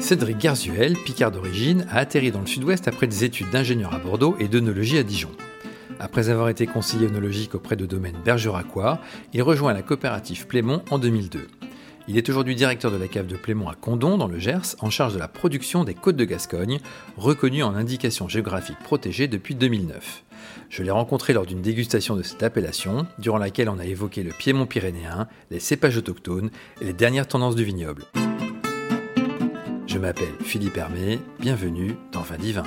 Cédric Garzuel, picard d'origine, a atterri dans le sud-ouest après des études d'ingénieur à Bordeaux et d'œnologie à Dijon. Après avoir été conseiller œnologique auprès de domaines bergeracois, il rejoint la coopérative Plémont en 2002. Il est aujourd'hui directeur de la cave de Plémont à Condon, dans le Gers, en charge de la production des côtes de Gascogne, reconnues en indication géographique protégée depuis 2009. Je l'ai rencontré lors d'une dégustation de cette appellation, durant laquelle on a évoqué le piémont pyrénéen, les cépages autochtones et les dernières tendances du vignoble. Je m'appelle Philippe Hermé, bienvenue dans Vin Divin.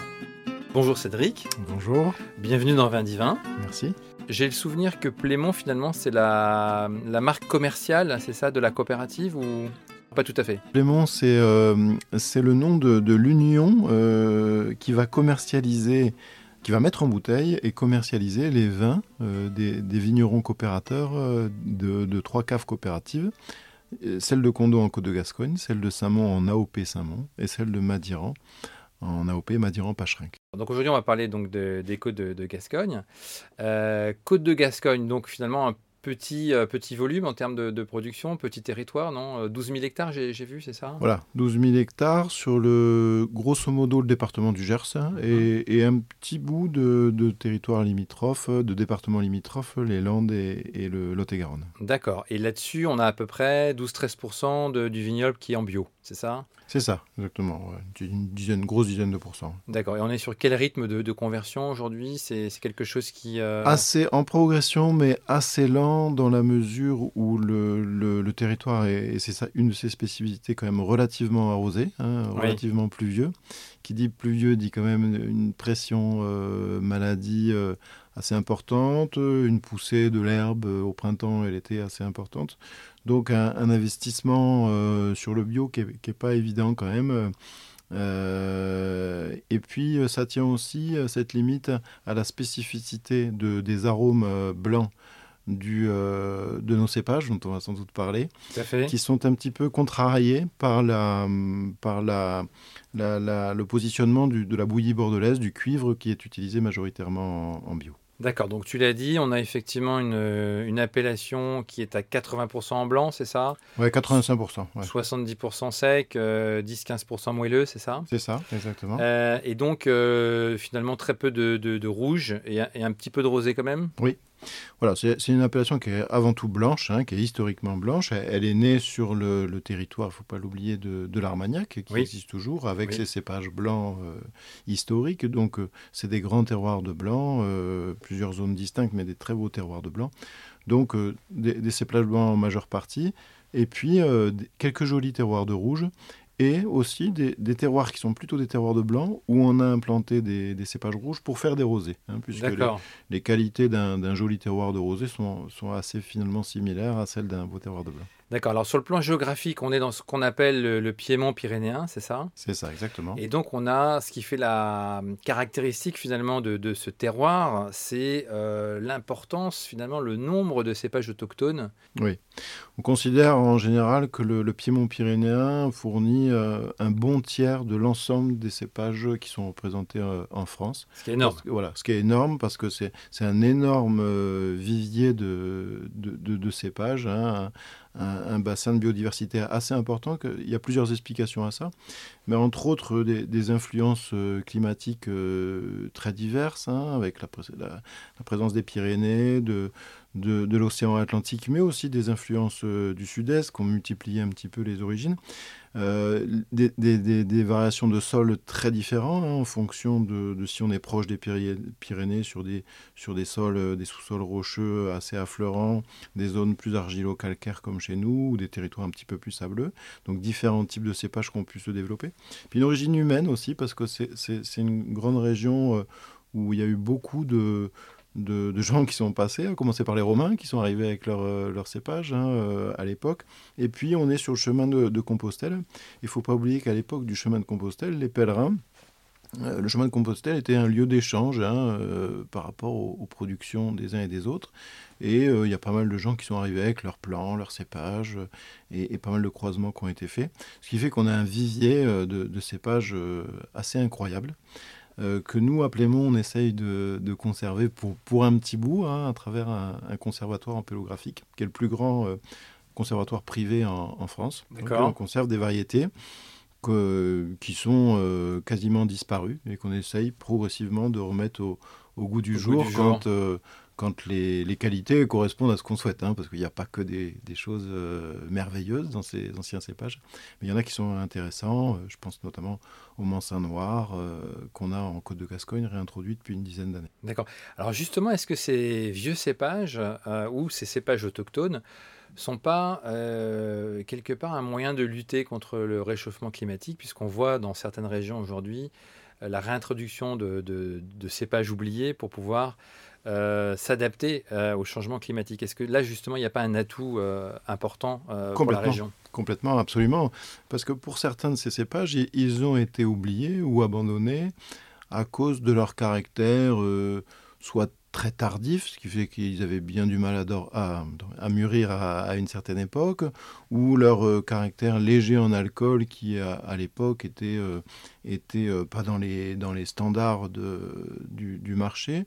Bonjour Cédric. Bonjour. Bienvenue dans Vin Divin. Merci. J'ai le souvenir que Plémont, finalement, c'est la, la marque commerciale, c'est ça, de la coopérative ou pas tout à fait? Plémont, c'est euh, c'est le nom de, de l'union euh, qui va commercialiser, qui va mettre en bouteille et commercialiser les vins euh, des, des vignerons coopérateurs euh, de, de trois caves coopératives. Celle de Condon en Côte de Gascogne, celle de Saint-Mont en AOP Saint-Mont et celle de Madiran en AOP Madiran Pacherinck. Donc aujourd'hui, on va parler donc de- des côtes de, de Gascogne. Euh, côte de Gascogne, donc finalement un petit, euh, petit volume en termes de, de production, petit territoire, non Euh, 12 000 hectares, j'ai vu, c'est ça? Voilà, 12 000 hectares sur le grosso modo le département du Gers hein, et, et un petit bout de, de territoire limitrophe, de département limitrophe, les Landes et, et le Lot-et-Garonne. D'accord. Et là-dessus, on a à peu près 12-13% de- du vignoble qui est en bio, c'est ça? C'est ça, exactement. Une dizaine, grosse dizaine de pourcents. D'accord. Et on est sur quel rythme de, de conversion aujourd'hui? C'est quelque chose qui... euh, Assez en progression, mais assez lent dans la mesure où le, le- le territoire est, et c'est ça une de ses spécificités quand même relativement arrosé, hein, Oui. relativement pluvieux. Qui dit pluvieux dit quand même une, pression euh, maladie euh, assez importante, une poussée de l'herbe au printemps et l'été assez importante. Donc un, un investissement euh, sur le bio qui n'est pas évident quand même. Euh, et puis euh, ça tient aussi cette limite à la spécificité de, des arômes blancs du, euh, de nos cépages, dont on va sans doute parler, qui sont un petit peu contrariés par, la, par la, la- la- le positionnement du- de la bouillie bordelaise, du cuivre qui est utilisé majoritairement en, en bio. D'accord, donc tu l'as dit, on a effectivement une, une appellation qui est à 80% en blanc, c'est ça? Ouais, 85%. ouais. 70% sec, euh, 10-15% moelleux, c'est ça? C'est ça, exactement. Euh, Et donc euh, finalement très peu de, de- de rouge et, un- et un petit peu de rosé quand même? Voilà, c'est une appellation qui est avant tout blanche, hein, qui est historiquement blanche. Elle, elle est née sur le, le territoire, il ne faut pas l'oublier, de, de l'Armagnac, qui Oui. existe toujours, avec Oui. ses cépages blancs euh, historiques. Donc, euh, c'est des grands terroirs de blanc, euh, plusieurs zones distinctes, mais des très beaux terroirs de blanc. Donc, des, des cépages blancs en majeure partie. Et puis, quelques jolis terroirs de rouge. Et aussi des, des terroirs qui sont plutôt des terroirs de blanc, où on a implanté des, des cépages rouges pour faire des rosés. hein, puisque les- qualités d'un d'un joli terroir de rosé sont, sont assez finalement similaires à celles d'un beau terroir de blanc. D'accord, alors sur le plan géographique, on est dans ce qu'on appelle le, le piémont pyrénéen, c'est ça? C'est ça, exactement. Et donc on a ce qui fait la caractéristique finalement de, de ce terroir, c'est euh, l'importance finalement, le nombre de cépages autochtones. On considère en général que le, le piémont pyrénéen fournit euh, un bon tiers de l'ensemble des cépages qui sont représentés euh, en France. Ce qui est énorme. Parce voilà, ce qui est énorme parce que c'est un énorme vivier de, de, de- de cépages, hein, un, un bassin de biodiversité assez important. il y a plusieurs explications à ça, mais entre autres des, influences euh, climatiques euh, très diverses, hein, avec la- la présence des Pyrénées, de, de, de l'océan Atlantique, mais aussi des influences euh, du sud-est qui ont multiplié un petit peu les origines. Euh, des, des- variations de sol très différentes hein, en fonction de, de si on est proche des Pyrénées sur des, sur des sols, euh, des sous-sols rocheux assez affleurants, des zones plus argilo-calcaires comme chez nous, ou des territoires un petit peu plus sableux. Donc différents types de cépages qui ont pu se développer. Puis une origine humaine aussi, parce que c'est- une grande région où il y a eu beaucoup de, de, gens qui sont passés, à commencer par les Romains qui sont arrivés avec leurs euh, leurs cépages hein, euh, à l'époque. Et puis on est sur le chemin de, Compostelle. Il ne faut pas oublier qu'à l'époque du chemin de Compostelle, les pèlerins, euh, le chemin de Compostelle était un lieu d'échange hein, par rapport aux, productions des uns et des autres. Et il y a pas mal de gens qui sont arrivés avec leurs plants, leurs cépages, et, pas mal de croisements qui ont été faits. Ce qui fait qu'on a un vivier de, de cépages assez incroyable. Euh, que nous, à Plémont, on essaye de, de conserver pour, pour un petit bout, hein, à travers un, un conservatoire ampélographique, qui est le plus grand euh, conservatoire privé en, en France. Donc, D'accord. on conserve des variétés qui sont quasiment disparus et qu'on essaye progressivement de remettre au, goût du jour, quand, quand les, qualités correspondent à ce qu'on souhaite, hein, parce qu'il n'y a pas que des, choses euh, merveilleuses dans ces anciens cépages, mais il y en a qui sont intéressants. Euh, je pense notamment au Mansin Noir euh, qu'on a en Côte de Gascogne réintroduit depuis une dizaine d'années. D'accord. Alors justement, est-ce que ces vieux cépages ou ces cépages autochtones sont pas quelque part un moyen de lutter contre le réchauffement climatique, puisqu'on voit dans certaines régions aujourd'hui la réintroduction de, de, cépages oubliés pour pouvoir euh, s'adapter euh, au changement climatique? Est-ce que là, justement, il n'y a pas un atout euh, important pour la région? Complètement, absolument. Parce que pour certains de ces cépages, ils ont été oubliés ou abandonnés à cause de leur caractère soit très tardif, ce qui fait qu'ils avaient bien du mal à, à, mûrir à, une certaine époque, ou leur caractère léger en alcool qui à, l'époque était, était pas dans les, dans les standards de, du, du, marché.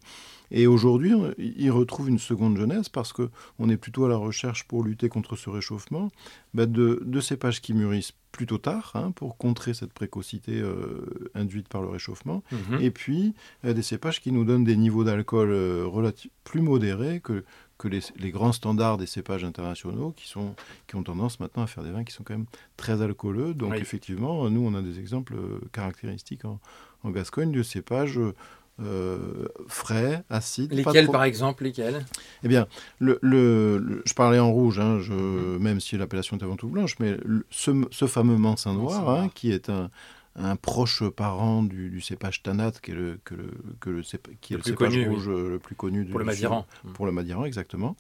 Et aujourd'hui, ils retrouvent une seconde jeunesse parce qu'on est plutôt à la recherche pour lutter contre ce réchauffement bah, de, de, cépages qui mûrissent plutôt tard hein, pour contrer cette précocité euh, induite par le réchauffement. Mhm. Et puis euh, des cépages qui nous donnent des niveaux d'alcool euh, plus modérés que, que les, les, grands standards des cépages internationaux qui, sont, qui ont tendance maintenant à faire des vins qui sont quand même très alcooleux. Donc effectivement, nous, on a des exemples caractéristiques en, en Gascogne de cépages euh, frais, acides. Lesquels, par exemple, lesquels? Eh bien, le, le, je parlais en rouge, hein, je, mhm. même si l'appellation est avant tout blanche, mais ce, ce, fameux mansin noir, hein, qui est un, un proche parent du, du, cépage Tanat, qui est le, que le, que le, qui est le, cépage rouge le plus connu pour le Madiran. Pour le Madiran, exactement.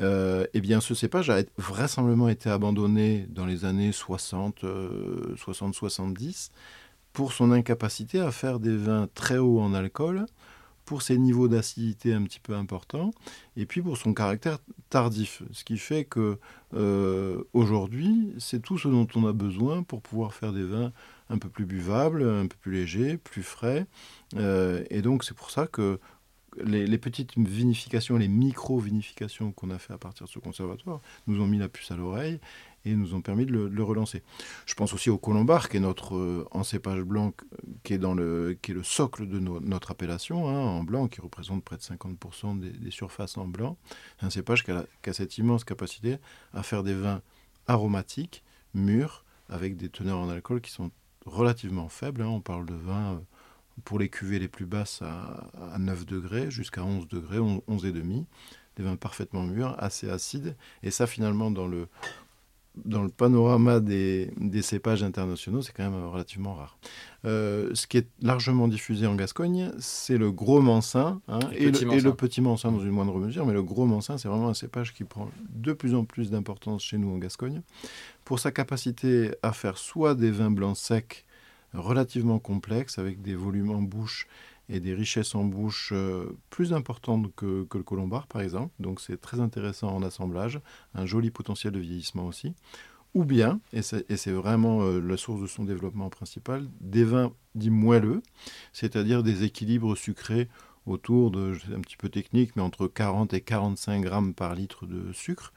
Euh, eh bien, ce cépage a vraisemblablement été abandonné dans les années 60, 60-70 pour son incapacité à faire des vins très hauts en alcool, pour ses niveaux d'acidité un petit peu importants, et puis pour son caractère tardif. Ce qui fait que euh, aujourd'hui, c'est tout ce dont on a besoin pour pouvoir faire des vins un peu plus buvables, un peu plus légers, plus frais. Euh, et donc c'est pour ça que les, les, petites vinifications, les micro-vinifications qu'on a fait à partir de ce conservatoire nous ont mis la puce à l'oreille et nous ont permis de le, relancer. Je pense aussi au Colombard, qui est notre euh, encépage blanc, qui est, dans le, qui est le socle de notre appellation, hein, en blanc, qui représente près de 50% des, surfaces en blanc. Un cépage qui a, cette immense capacité à faire des vins aromatiques, mûrs, avec des teneurs en alcool qui sont relativement faibles. Hein. On parle de vins euh, pour les cuvées les plus basses à, à 9 degrés, jusqu'à 11 degrés, 11,5 des vins parfaitement mûrs, assez acides. Et ça, finalement, dans le, dans le panorama des, des cépages internationaux, c'est quand même relativement rare. Euh, ce qui est largement diffusé en Gascogne, c'est le gros mansin hein, et, le, petit mansin dans une moindre mesure, mais le gros mansin, c'est vraiment un cépage qui prend de plus en plus d'importance chez nous en Gascogne pour sa capacité à faire soit des vins blancs secs relativement complexes avec des volumes en bouche et des richesses en bouche euh, plus importantes que, le colombard, par exemple. Donc c'est très intéressant en assemblage, un joli potentiel de vieillissement aussi. Ou bien, et c'est vraiment euh, la source de son développement principal, des vins dits moelleux, c'est-à-dire des équilibres sucrés autour de, un petit peu technique, mais entre 40 et 45 grammes par litre de sucre,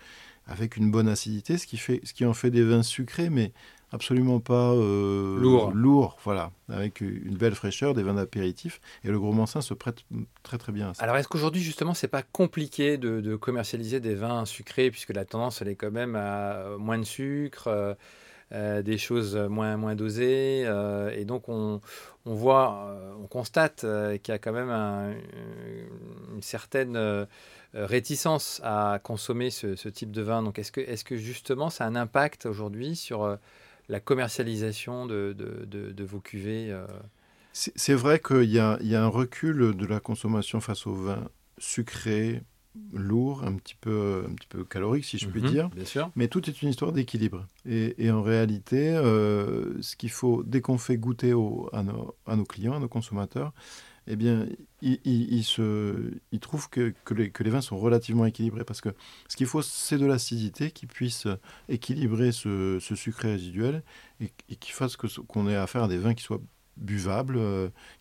avec une bonne acidité, ce qui, fait, ce qui en fait des vins sucrés, mais absolument pas euh, lourd. lourd, voilà, avec une belle fraîcheur, des vins d'apéritif. Et le gros mansin se prête très très bien à ça. Alors est-ce qu'aujourd'hui justement c'est pas compliqué de, commercialiser des vins sucrés puisque la tendance elle est quand même à moins de sucre, euh, euh, des choses moins moins dosées et donc on, on voit, on constate qu'il y a quand même une certaine réticence à consommer ce, ce, type de vin. Donc est-ce que, est -ce que justement ça a un impact aujourd'hui sur la commercialisation de, de, vos cuvées euh. C'est vrai qu'il y, y a, un recul de la consommation face au vin sucré, lourd, un petit peu, un petit peu calorique, si je puis mhm, dire. Bien sûr. Mais tout est une histoire d'équilibre. Et, en réalité, euh, ce qu'il faut, dès qu'on fait goûter à, nos, à, nos, clients, à nos consommateurs, eh bien, il, se, il trouve que, que, les, que, les, vins sont relativement équilibrés parce que ce qu'il faut, c'est de l'acidité qui puisse équilibrer ce, ce sucré résiduel et, qui fasse qu'on ait affaire à des vins qui soient buvable,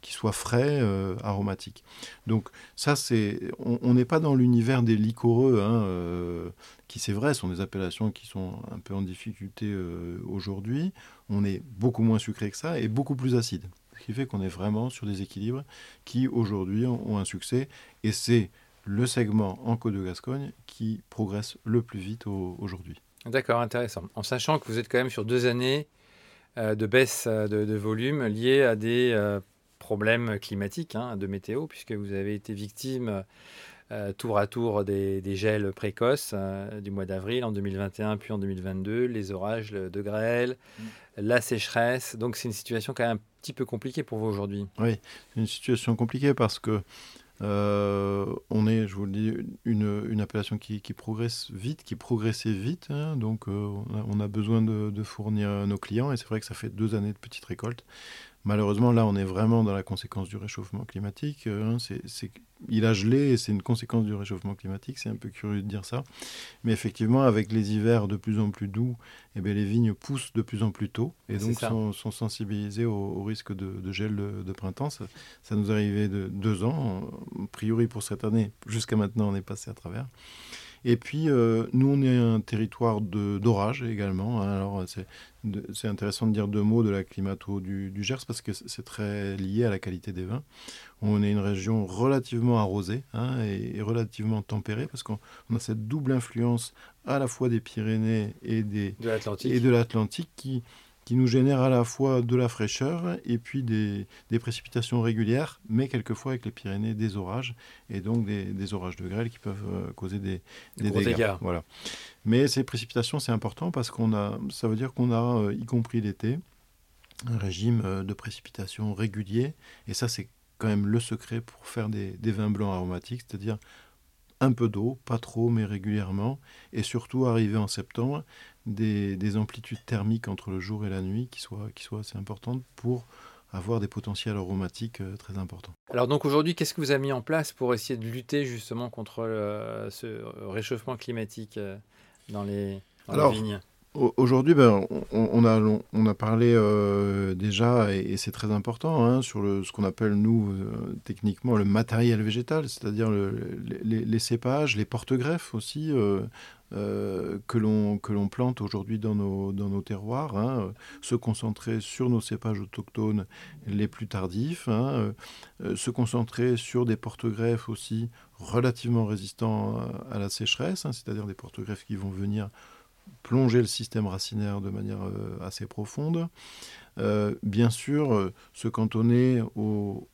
qui soit frais, aromatique. Donc ça, c'est, on n'est pas dans l'univers des liquoreux, hein, qui c'est vrai, sont des appellations qui sont un peu en difficulté aujourd'hui. On est beaucoup moins sucré que ça et beaucoup plus acide. Ce qui fait qu'on est vraiment sur des équilibres qui aujourd'hui ont un succès. Et c'est le segment en Côte de Gascogne qui progresse le plus vite aujourd'hui. D'accord, intéressant. En sachant que vous êtes quand même sur deux années euh, de baisse euh, de, volume liées à des euh, problèmes climatiques hein, de météo, puisque vous avez été victime tour à tour des, gels précoces du mois d'avril en 2021 puis en 2022, les orages de grêle, mm. la sécheresse. Donc c'est une situation quand même un petit peu compliquée pour vous aujourd'hui. Oui, c'est une situation compliquée parce que euh, on est, je vous le dis, une, appellation qui, progresse vite, qui progressait vite. Hein. donc, euh, on, a, besoin de, de, fournir nos clients. Et c'est vrai que ça fait deux années de petite récolte. Malheureusement, là, on est vraiment dans la conséquence du réchauffement climatique. Euh, hein, il a gelé et c'est une conséquence du réchauffement climatique. C'est un peu curieux de dire ça. Mais effectivement, avec les hivers de plus en plus doux, eh bien, les vignes poussent de plus en plus tôt et donc sont, sensibilisées au, risque de, gel de, printemps. Ça, nous arrivait de deux ans. A priori, pour cette année, jusqu'à maintenant, on est passé à travers. Et puis, euh, nous, on est un territoire d'orage également. Hein. Alors, c'est intéressant de dire deux mots de la climato du, Gers parce que c'est très lié à la qualité des vins. On est une région relativement arrosée hein, et, relativement tempérée parce qu'on a cette double influence à la fois des Pyrénées et, des, de l'Atlantique qui, qui nous génère à la fois de la fraîcheur et puis des, précipitations régulières, mais quelquefois avec les Pyrénées des orages, et donc des, orages de grêle qui peuvent euh, causer des, dégâts. Voilà. Mais ces précipitations, c'est important parce qu'on a, ça veut dire qu'on a, euh, y compris l'été, un régime euh, de précipitations régulier, et ça c'est quand même le secret pour faire des, vins blancs aromatiques, c'est-à-dire un peu d'eau, pas trop, mais régulièrement, et surtout arriver en septembre, des, amplitudes thermiques entre le jour et la nuit qui soient, qui soient assez importantes pour avoir des potentiels aromatiques euh, très importants. Alors donc aujourd'hui, qu'est-ce que vous avez mis en place pour essayer de lutter justement contre ce réchauffement climatique euh, dans les, vignes? Aujourd'hui, ben, on, a, parlé euh, déjà, et, c'est très important, hein, sur le, ce qu'on appelle, nous, techniquement, le matériel végétal, c'est-à-dire les, cépages, les porte-greffes aussi, euh, que l'on plante aujourd'hui dans nos, terroirs, hein, se concentrer sur nos cépages autochtones les plus tardifs, hein, euh, se concentrer sur des porte-greffes aussi relativement résistants à, la sécheresse, c'est-à-dire des porte-greffes qui vont venir plonger le système racinaire de manière euh, assez profonde. bien sûr, se cantonner au,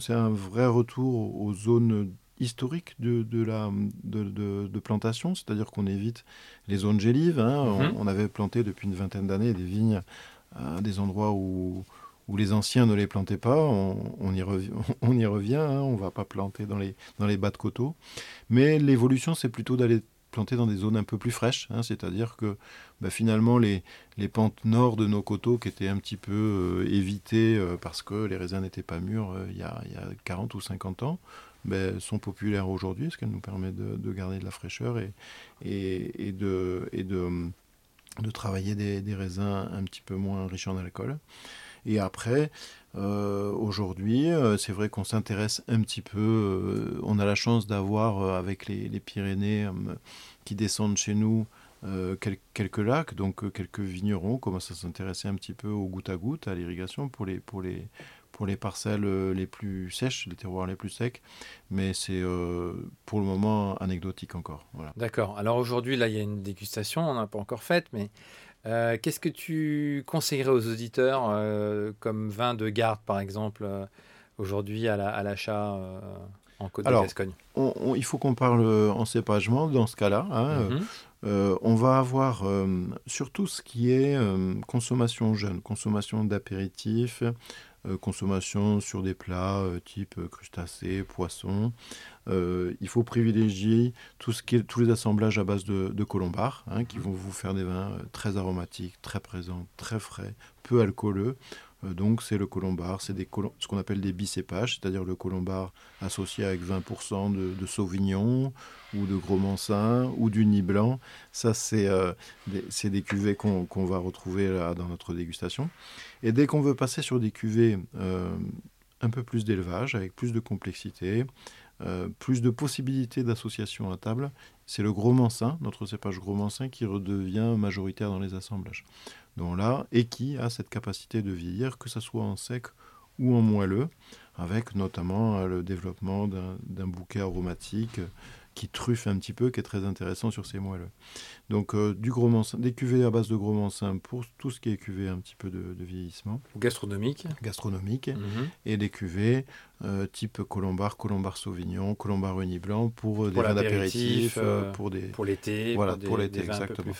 c'est un vrai retour aux zones historique de, de la, de, de, plantation, c'est-à-dire qu'on évite les zones gélives. Hein. Mhm. On, avait planté depuis une vingtaine d'années des vignes à des endroits où, où les anciens ne les plantaient pas. On, y, revient, on y revient, hein. on ne va pas planter dans les, dans les bas de coteaux. Mais l'évolution, c'est plutôt d'aller planter dans des zones un peu plus fraîches, hein. c'est-à-dire que bah, finalement les, les, pentes nord de nos coteaux qui étaient un petit peu euh, évitées euh, parce que les raisins n'étaient pas mûrs euh, il, y a, y a 40 ou 50 ans, ben, sont populaires aujourd'hui, ce qui nous permet de, garder de la fraîcheur et, et, de, et de, de travailler des, raisins un petit peu moins riches en alcool. Et après, euh, aujourd'hui, euh, c'est vrai qu'on s'intéresse un petit peu, euh, on a la chance d'avoir avec les, Pyrénées qui descendent chez nous quelques lacs, donc quelques vignerons commencent à s'intéresser un petit peu au goutte à goutte, à l'irrigation pour les, pour les, pour les parcelles les plus sèches, les terroirs les plus secs, mais c'est pour le moment anecdotique encore. D'accord. Alors aujourd'hui, là, il y a une dégustation, on n'a pas encore faite, mais euh, qu'est-ce que tu conseillerais aux auditeurs comme vin de garde, par exemple, aujourd'hui à l'achat en Côte de Gascogne? Il faut qu'on parle en cépagement dans ce cas-là. Hein, mhm. on va avoir surtout ce qui est consommation jeune, consommation d'apéritifs, euh, consommation sur des plats euh, type euh, crustacés, poissons. Il faut privilégier tout ce qui est, tous les assemblages à base de, de hein, qui vont vous faire des vins très aromatiques, très présents, très frais, peu alcooleux. Euh, donc c'est le colombard, c'est ce qu'on appelle des bicépages, c'est-à-dire le colombard associé avec 20% de, sauvignon ou de gros mansin ou du nid blanc. Ça, c'est euh, des, des, cuvées qu'on va retrouver là, dans notre dégustation. Et dès qu'on veut passer sur des cuvées euh, un peu plus d'élevage, avec plus de complexité, plus de possibilités d'association à table, c'est le gros mansin, notre cépage gros mansin, qui redevient majoritaire dans les assemblages là, et qui a cette capacité de vieillir, que ce soit en sec ou en moelleux, avec notamment euh, le développement d'un bouquet aromatique qui truffe un petit peu, qui est très intéressant sur ces moelleux. Donc euh, du gros des cuvées à base de gros mancin pour tout ce qui est cuvée un petit peu de, vieillissement. Gastronomique. Gastronomique. Mhm. Et des cuvées euh, type colombard, colombard sauvignon, colombard uni blanc pour, des vins d'apéritif, pour des pour l'été, voilà, pour, l'été exactement.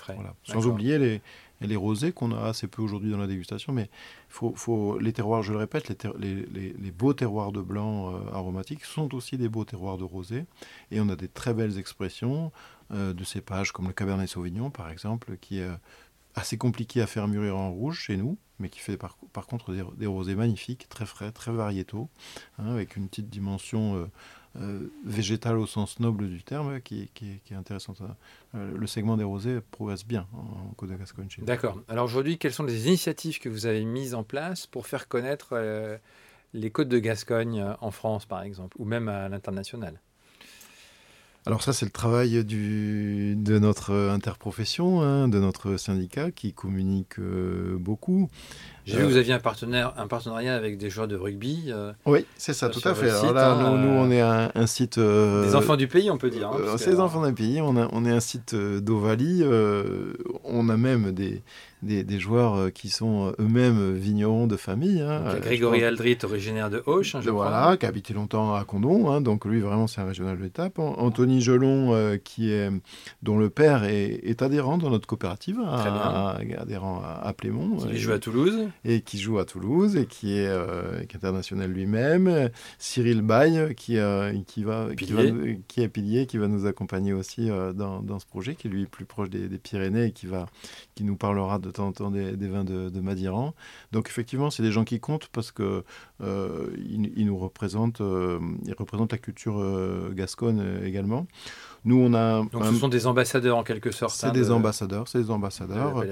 Sans oublier les et les rosés qu'on a assez peu aujourd'hui dans la dégustation. Mais faut, faut, les terroirs, je le répète, les, les, les, beaux terroirs de blanc euh, aromatiques sont aussi des beaux terroirs de rosé. Et on a des très belles expressions euh, de cépages comme le Cabernet Sauvignon, par exemple, qui est assez compliqué à faire mûrir en rouge chez nous, mais qui fait par, contre des, rosés magnifiques, très frais, très variétaux, hein, avec une petite dimension euh, euh, végétale au sens noble du terme, qui, est intéressante. Euh, le segment des rosés progresse bien en, Côte de Gascogne. D'accord. Alors aujourd'hui, quelles sont les initiatives que vous avez mises en place pour faire connaître les côtes de Gascogne en France, par exemple, ou même à l'international? Alors ça, c'est le travail du, de notre interprofession, hein, de notre syndicat qui communique beaucoup. J'ai vu que vous aviez un, partenaire, un partenariat avec des joueurs de rugby. Euh, oui, c'est ça, tout à fait. Alors là, hein, nous, on est un, site. Euh, des enfants du pays, on peut dire. Hein, euh, c'est des enfants du pays. On, a, on est un site d'Ovalie. on a même des, des, joueurs qui sont eux-mêmes vignerons de famille. Hein, Grégory Aldrit, originaire de Auch, je Voilà, qui a habité longtemps à Condon. donc lui, vraiment, c'est un régional de l'étape. Anthony Gelon, qui est, dont le père est, adhérent dans notre coopérative, adhérent à, à Plémont. Qui joue à Toulouse et qui joue à Toulouse et qui est, euh, international lui-même. Cyril Baye qui, euh, qui, va, qui, qui, est pilier, qui va nous accompagner aussi euh, dans, dans, ce projet, qui est lui plus proche des, Pyrénées et qui, va, qui nous parlera de temps des, vins de, de, Madiran. Donc effectivement, c'est des gens qui comptent parce que ils, nous représentent, ils représentent la culture gasconne également. Nous, on a. Donc, ce sont des ambassadeurs en quelque sorte. C'est hein, des ambassadeurs, c'est des ambassadeurs.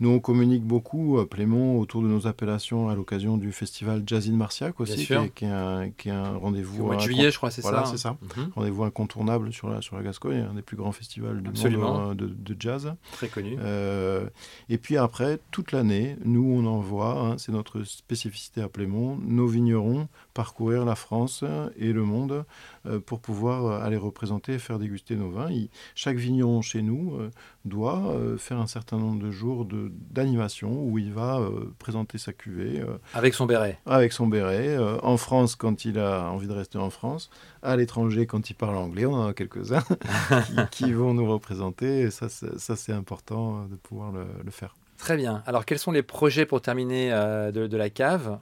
Nous, on communique beaucoup à Plémont autour de nos appellations à l'occasion du festival Jazzine Marciac aussi, qui est, qui est, un, rendez-vous. Au mois de juillet, je crois, c'est voilà, ça. c'est ça. Mhm. Rendez-vous incontournable sur la, sur la Gascogne, un des plus grands festivals du monde euh, de, de, jazz. Très connu. Euh, et puis après, toute l'année, nous, on envoie, hein, c'est notre spécificité à Plémont, nos vignerons parcourir la France et le monde euh, pour pouvoir aller représenter et faire déguster nos vins. chaque vigneron chez nous doit faire un certain nombre de jours de d'animation où il va euh, présenter sa cuvée. Euh, avec son béret. Avec son béret. Euh, en France, quand il a envie de rester en France. À l'étranger, quand il parle anglais. On en a quelques-uns qui, vont nous représenter. Et ça, ça c'est important de pouvoir le, faire. Très bien. Alors, quels sont les projets pour terminer de, la cave,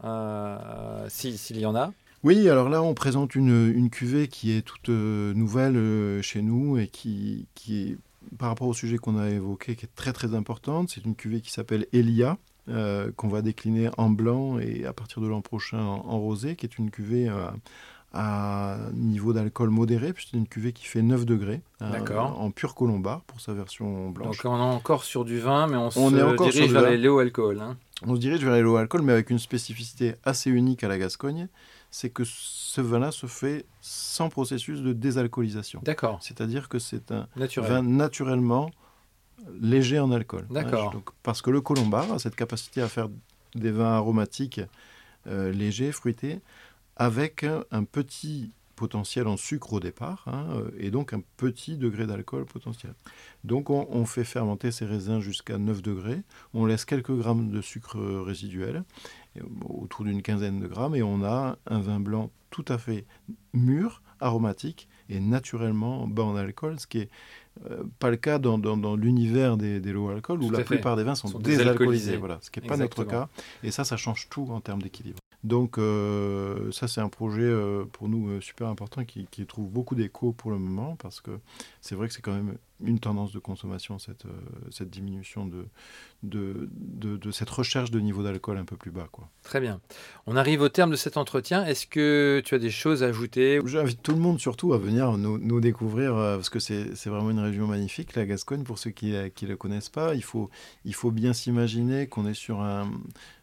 s'il y en a? Oui, alors là, on présente une, une cuvée qui est toute nouvelle chez nous et qui, qui est par rapport au sujet qu'on a évoqué, qui est très très importante, c'est une cuvée qui s'appelle Elia, euh, qu'on va décliner en blanc et à partir de l'an prochain en, rosé, qui est une cuvée euh, à niveau d'alcool modéré, puisque c'est une cuvée qui fait 9 degrés, euh, en pur colombard pour sa version blanche. Donc on est encore sur du vin, mais on, se dirige vers les low alcool. Hein. On se dirige vers les low alcool, mais avec une spécificité assez unique à la Gascogne, c'est que ce vin-là se fait sans processus de désalcoolisation. D'accord. C'est-à-dire que c'est un vin naturellement léger en alcool. D'accord. parce que le colombard a cette capacité à faire des vins aromatiques euh, légers, fruités, avec un petit potentiel en sucre au départ, hein, euh, et donc un petit degré d'alcool potentiel. Donc on, fait fermenter ces raisins jusqu'à 9 degrés, on laisse quelques grammes de sucre résiduel, autour d'une quinzaine de grammes, et on a un vin blanc tout à fait mûr, aromatique et naturellement bas en alcool, ce qui n'est euh, pas le cas dans, l'univers des, des low alcool où la plupart des vins sont, désalcoolisés, voilà, ce qui n'est pas notre cas. Et ça, ça change tout en termes d'équilibre. Donc euh, ça c'est un projet euh, pour nous euh, super important qui, qui trouve beaucoup d'écho pour le moment parce que c'est vrai que c'est quand même une tendance de consommation, cette, cette diminution de, de, de, cette recherche de niveau d'alcool un peu plus bas. Quoi. Très bien. On arrive au terme de cet entretien. Est-ce que tu as des choses à ajouter? J'invite tout le monde surtout à venir nous, nous découvrir parce que c'est vraiment une région magnifique, la Gascogne, pour ceux qui ne la connaissent pas. Il faut, il faut bien s'imaginer qu'on est sur un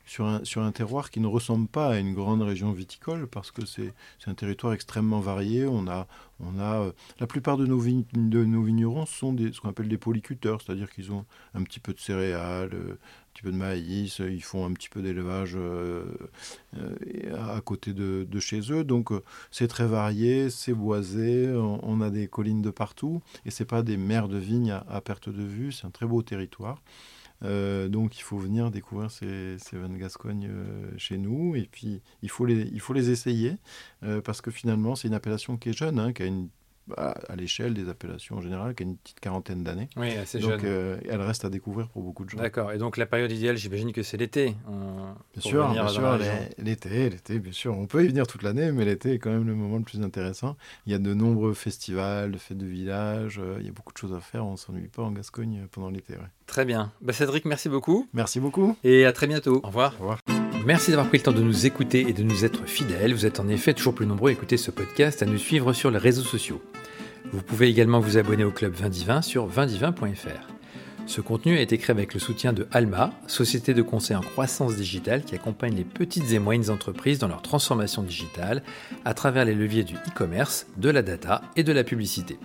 sur un, sur un terroir qui ne ressemble pas à une grande région viticole parce que c'est un territoire extrêmement varié. On a, on a, euh, la plupart de nos, de nos vignerons sont des, ce qu'on appelle des polyculteurs, c'est-à-dire qu'ils ont un petit peu de céréales, euh, un petit peu de maïs, ils font un petit peu d'élevage euh, à côté de, chez eux. Donc c'est très varié, c'est boisé, on, a des collines de partout et c'est pas des mers de vignes à perte de vue, c'est un très beau territoire. Euh, donc il faut venir découvrir ces, ces vins de Gascogne euh, chez nous. Et puis il faut les, essayer euh, parce que finalement c'est une appellation qui est jeune, hein, qui a une à, l'échelle des appellations en général, qui a une petite quarantaine d'années. Oui, assez donc, jeune. Euh, elle reste à découvrir pour beaucoup de gens. D'accord. Et donc la période idéale, j'imagine que c'est l'été. bien sûr, bien sûr, l'été, l'été, bien sûr. On peut y venir toute l'année, mais l'été est quand même le moment le plus intéressant. Il y a de nombreux festivals, de fêtes de village. Euh, il y a beaucoup de choses à faire. On ne s'ennuie pas en Gascogne pendant l'été. Très bien. Bah, Cédric, merci beaucoup. Merci beaucoup. Et à très bientôt. Au revoir. Au revoir. Merci d'avoir pris le temps de nous écouter et de nous être fidèles. Vous êtes en effet toujours plus nombreux à écouter ce podcast, à nous suivre sur les réseaux sociaux. Vous pouvez également vous abonner au club Vindivin sur vindivin.fr. Ce contenu a été créé avec le soutien de Alma, société de conseil en croissance digitale qui accompagne les petites et moyennes entreprises dans leur transformation digitale à travers les leviers du e-commerce, de la data et de la publicité.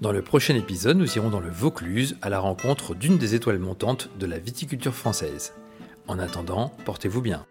Dans le prochain épisode, nous irons dans le Vaucluse à la rencontre d'une des étoiles montantes de la viticulture française. En attendant, portez-vous bien.